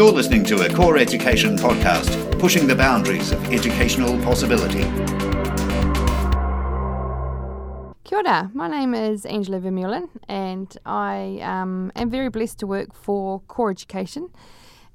You're listening to a Core Education podcast, pushing the boundaries of educational possibility. Kia ora, my name is Angela Vermeulen and I um, am very blessed to work for Core Education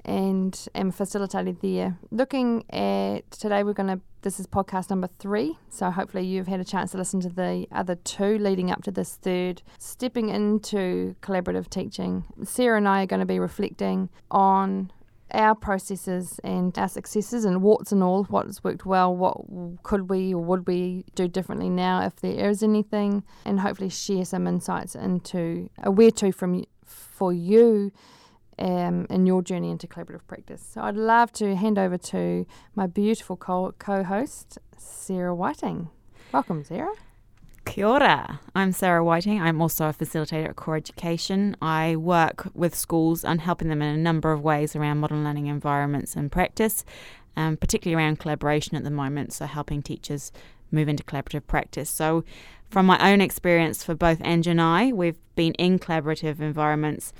and am a facilitator there. Looking at today, we're going to, this is podcast number three, so hopefully you've had a chance to listen to the other two leading up to this third. Stepping into collaborative teaching, Sarah and I are going to be reflecting on our processes and our successes and warts and all, what's worked well, what could we or would we do differently now if there is anything, and hopefully share some insights into a where to from for you um, in your journey into collaborative practice. So I'd love to hand over to my beautiful co host, Sarah Whiting. Welcome, Sarah. Kia ora. I'm Sarah Whiting. I'm also a facilitator at Core Education. I work with schools and helping them in a number of ways around modern learning environments and practice, um, particularly around collaboration at the moment, so helping teachers move into collaborative practice. So, from my own experience for both Ange and I, we've been in collaborative environments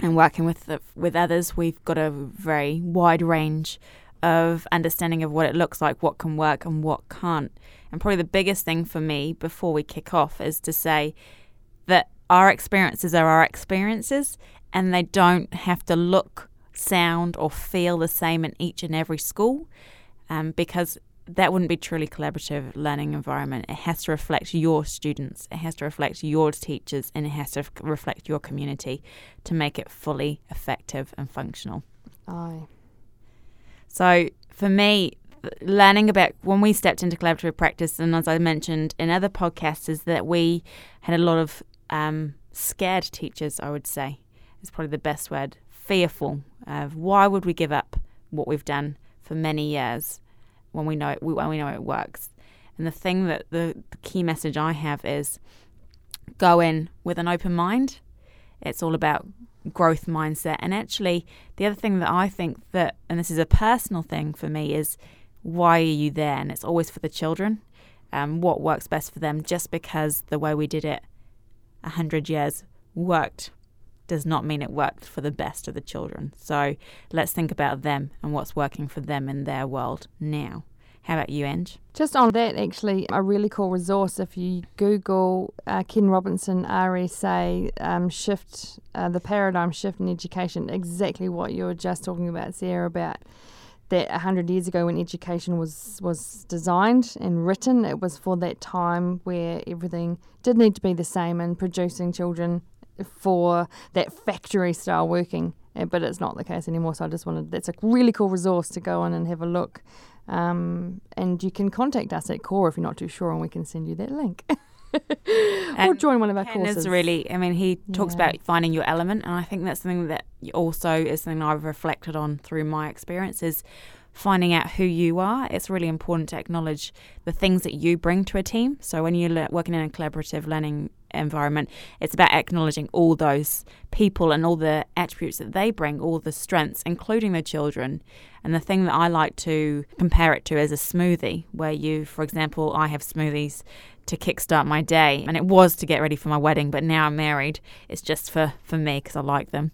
and working with the, with others, we've got a very wide range of understanding of what it looks like, what can work and what can't. And probably the biggest thing for me before we kick off is to say that our experiences are our experiences and they don't have to look, sound, or feel the same in each and every school um, because that wouldn't be truly collaborative learning environment. It has to reflect your students, it has to reflect your teachers, and it has to reflect your community to make it fully effective and functional. Aye. So for me, learning about when we stepped into collaborative practice, and as I mentioned in other podcasts, is that we had a lot of um, scared teachers. I would say is probably the best word. Fearful of why would we give up what we've done for many years when we know it, when we know it works. And the thing that the, the key message I have is go in with an open mind. It's all about growth mindset. And actually, the other thing that I think that, and this is a personal thing for me, is why are you there? And it's always for the children. Um, what works best for them? Just because the way we did it a hundred years worked does not mean it worked for the best of the children. So let's think about them and what's working for them in their world now. How about you, Ange? Just on that, actually, a really cool resource. If you Google uh, Ken Robinson RSA um, shift, uh, the paradigm shift in education, exactly what you were just talking about, Sarah, about that 100 years ago when education was, was designed and written, it was for that time where everything did need to be the same and producing children for that factory style working, eh, but it's not the case anymore. So I just wanted that's a really cool resource to go on and have a look. Um, and you can contact us at Core if you're not too sure, and we can send you that link. or join one of our Ken courses. is really, I mean, he talks Yeah. about finding your element, and I think that's something that also is something I've reflected on through my experience is finding out who you are. It's really important to acknowledge the things that you bring to a team. So when you're le- working in a collaborative learning environment, it's about acknowledging all those people and all the attributes that they bring, all the strengths, including the children. And the thing that I like to compare it to is a smoothie, where you, for example, I have smoothies to kickstart my day, and it was to get ready for my wedding, but now I'm married. It's just for for me because I like them.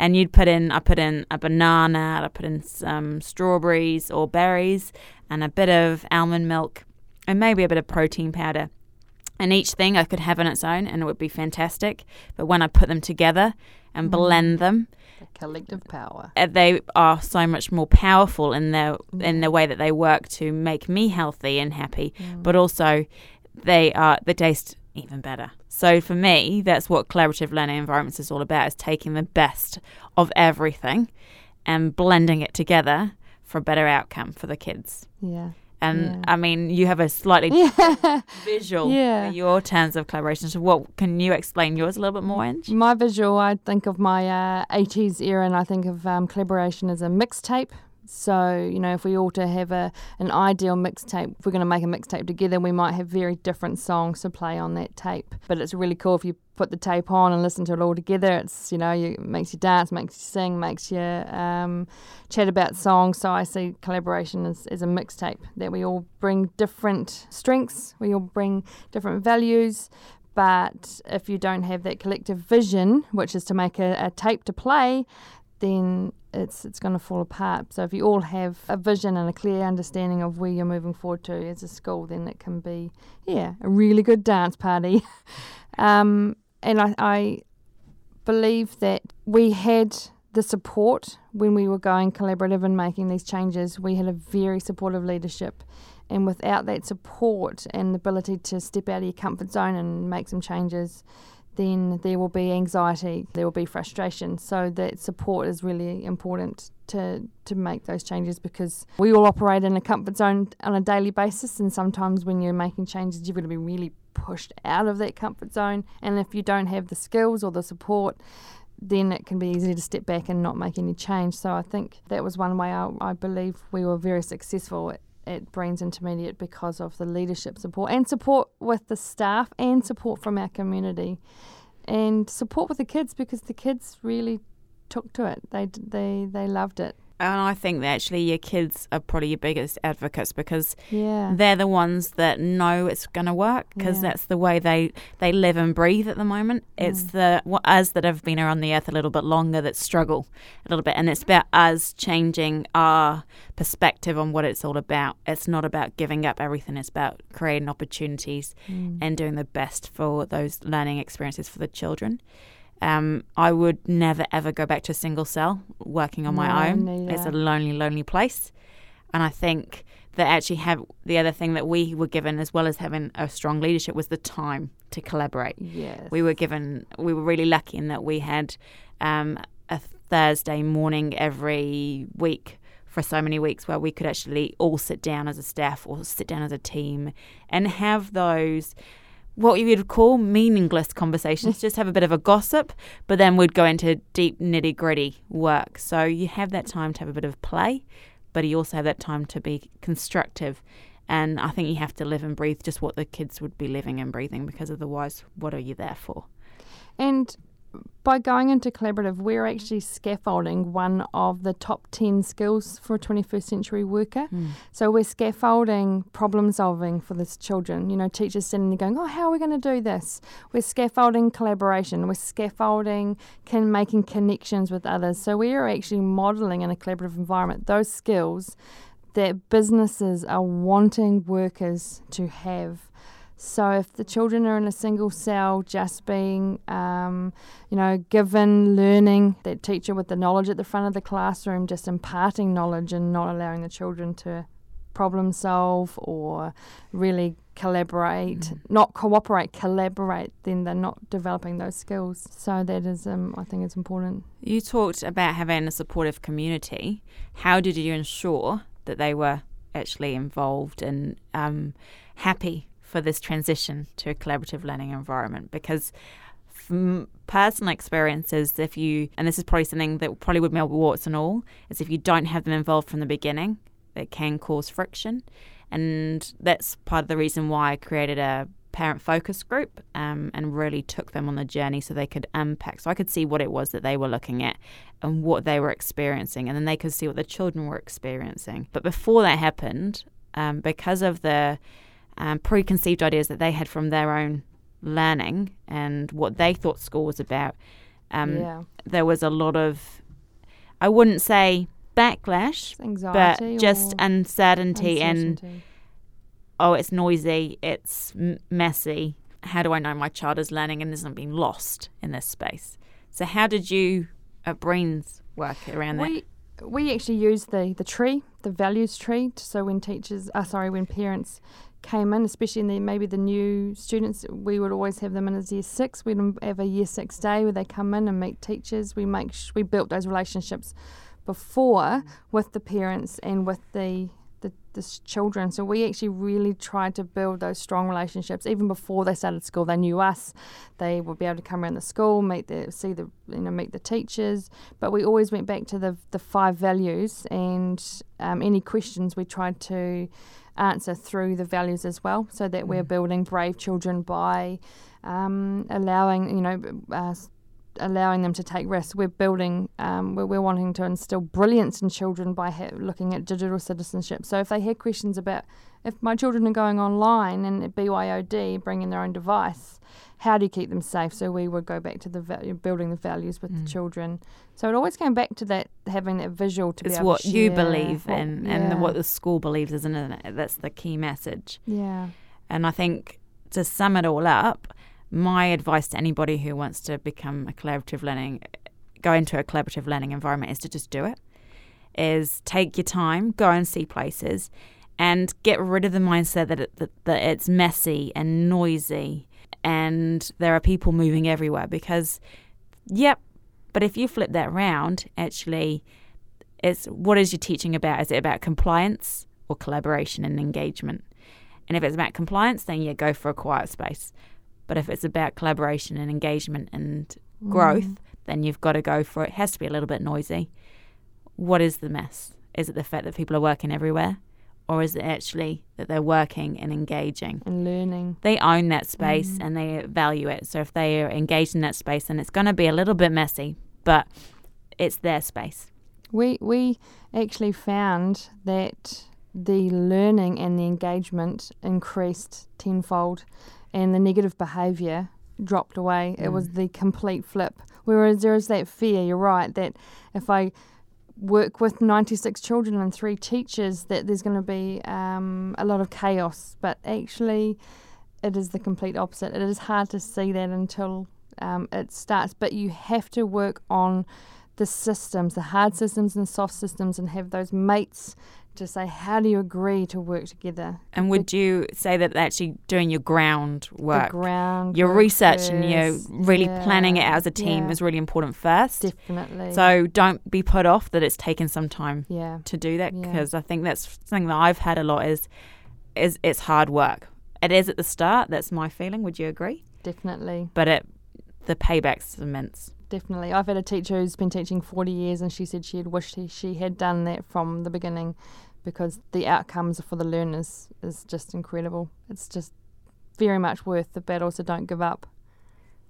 And you'd put in, I put in a banana, I put in some strawberries or berries, and a bit of almond milk, and maybe a bit of protein powder. And each thing I could have on its own, and it would be fantastic. But when I put them together and blend them, The collective power. uh, they are so much more powerful in their in the way that they work to make me healthy and happy, but also they are they taste even better. So for me, that's what collaborative learning environments is all about: is taking the best of everything and blending it together for a better outcome for the kids. Yeah. And Yeah. I mean, you have a slightly Yeah. visual Yeah. for your terms of collaboration. So, what can you explain yours a little bit more, Ange? My visual, I think of my uh, 80s era and I think of um, collaboration as a mixtape. So, you know, if we all to have a an ideal mixtape, if we're going to make a mixtape together, we might have very different songs to play on that tape. But it's really cool if you put the tape on and listen to it all together. It's, you know, you, it makes you dance, makes you sing, makes you um, chat about songs. So I see collaboration as, as a mixtape that we all bring different strengths, we all bring different values. But if you don't have that collective vision, which is to make a, a tape to play, then it's it's going to fall apart. So if you all have a vision and a clear understanding of where you're moving forward to as a school, then it can be yeah a really good dance party. um, and I, I believe that we had the support when we were going collaborative and making these changes. We had a very supportive leadership. And without that support and the ability to step out of your comfort zone and make some changes, then there will be anxiety, there will be frustration. So that support is really important to to make those changes because we all operate in a comfort zone on a daily basis and sometimes when you're making changes you've got to be really pushed out of that comfort zone and if you don't have the skills or the support then it can be easy to step back and not make any change. So I think that was one way I, I believe we were very successful at, Breens Intermediate because of the leadership support and support with the staff and support from our community and support with the kids because the kids really took to it. They they they loved it. And I think that actually your kids are probably your biggest advocates because Yeah. they're the ones that know it's going to work because Yeah. that's the way they, they live and breathe at the moment. It's Mm. the us that have been around the earth a little bit longer that struggle a little bit, and it's about us changing our perspective on what it's all about. It's not about giving up everything; it's about creating opportunities Mm. and doing the best for those learning experiences for the children. Um, I would never ever go back to a single cell working on my No, own. neither. It's a lonely, lonely place. And I think that actually have the other thing that we were given as well as having a strong leadership was the time to collaborate. Yes. We were given we were really lucky in that we had um, a Thursday morning every week for so many weeks where we could actually all sit down as a staff or sit down as a team and have those what you would call meaningless conversations, mm. just have a bit of a gossip, but then we'd go into deep nitty gritty work. So you have that time to have a bit of play, but you also have that time to be constructive. And I think you have to live and breathe just what the kids would be living and breathing because otherwise, what are you there for? And by going into collaborative, we're actually scaffolding one of the top 10 skills for a 21st century worker. Hmm. So we're scaffolding problem solving for the children. You know, teachers sitting there going, oh, how are we going to do this? We're scaffolding collaboration. We're scaffolding can making connections with others. So we are actually modelling in a collaborative environment those skills that businesses are wanting workers to have. So if the children are in a single cell, just being, um, you know, given learning, that teacher with the knowledge at the front of the classroom, just imparting knowledge and not allowing the children to problem solve or really collaborate, not cooperate, collaborate, then they're not developing those skills. So that is, um, I think, it's important. You talked about having a supportive community. How did you ensure that they were actually involved and um, happy for this transition to a collaborative learning environment? Because from personal experiences, if you, and this is probably something that probably would melt warts and all, is if you don't have them involved from the beginning, it can cause friction. And that's part of the reason why I created a parent focus group um, and really took them on the journey so they could unpack. So I could see what it was that they were looking at and what they were experiencing, and then they could see what the children were experiencing. But before that happened, um, because of the um, preconceived ideas that they had from their own learning and what they thought school was about, um, yeah. there was a lot of, I wouldn't say backlash, anxiety but just or uncertainty and oh, it's noisy, it's m- messy. How do I know my child is learning and isn't being lost in this space? So, how did you at Breens work around that? We actually used the the tree, the values tree. So when teachers, uh, sorry, when parents came in, especially in the maybe the new students, we would always have them in as year six. We'd have a year six day where they come in and meet teachers. We make sh- we built those relationships before with the parents and with the the, the children. So we actually really tried to build those strong relationships even before they started school. They knew us. They would be able to come around the school, meet the see the you know meet the teachers. But we always went back to the the five values and um, any questions we tried to answer through the values as well, so that we're building brave children by um, allowing you know. Uh, allowing them to take risks. We're building, um, we're, we're wanting to instill brilliance in children by ha- looking at digital citizenship. So if they had questions about if my children are going online and BYOD, bringing their own device, how do you keep them safe? So we would go back to the value, building the values with Mm. the children. So it always came back to that having that visual to be It's what you believe what- in and the, what the school believes, isn't it? That's the key message. yeah. And I think to sum it all up, my advice to anybody who wants to become a collaborative learning, go into a collaborative learning environment is to just do it. Is take your time, go and see places, and get rid of the mindset that, it, that that it's messy and noisy, and there are people moving everywhere. Because, yep, but if you flip that around, actually, it's what is your teaching about? Is it about compliance or collaboration and engagement? And if it's about compliance, then yeah, go for a quiet space. But if it's about collaboration and engagement and growth, Mm. then you've got to go for it. It has to be a little bit noisy. What is the mess? Is it the fact that people are working everywhere? Or is it actually that they're working and engaging? And learning. They own that space Mm. and they value it. So if they are engaged in that space, then it's going to be a little bit messy, but it's their space. We we actually found that the learning and the engagement increased tenfold, and the negative behaviour dropped away. It was Mm. the complete flip. Whereas there is that fear. You're right that if I work with 96 children and three teachers, that there's going to be um, a lot of chaos. But actually, it is the complete opposite. It is hard to see that until um, it starts. But you have to work on the systems, the hard systems and soft systems, and have those mates to say, how do you agree to work together? And would you say that actually doing your groundwork, the ground, your work research, and you really planning it out as a team yeah. is really important first? definitely. So don't be put off that it's taken some time yeah, to do that Yeah. because I think that's something that I've had a lot is is it's hard work. It is at the start. That's my feeling. Would you agree? definitely, But it the payback's immense. Definitely. I've had a teacher who's been teaching 40 years, and she said she had wished she had done that from the beginning because the outcomes for the learners is just incredible. It's just very much worth the battle, so don't give up.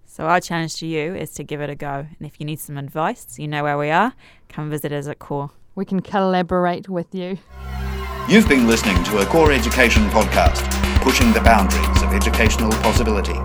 So our challenge to you is to give it a go. And if you need some advice, you know where we are. Come visit us at Core. We can collaborate with you. You've been listening to a Core Education podcast, pushing the boundaries of educational possibility.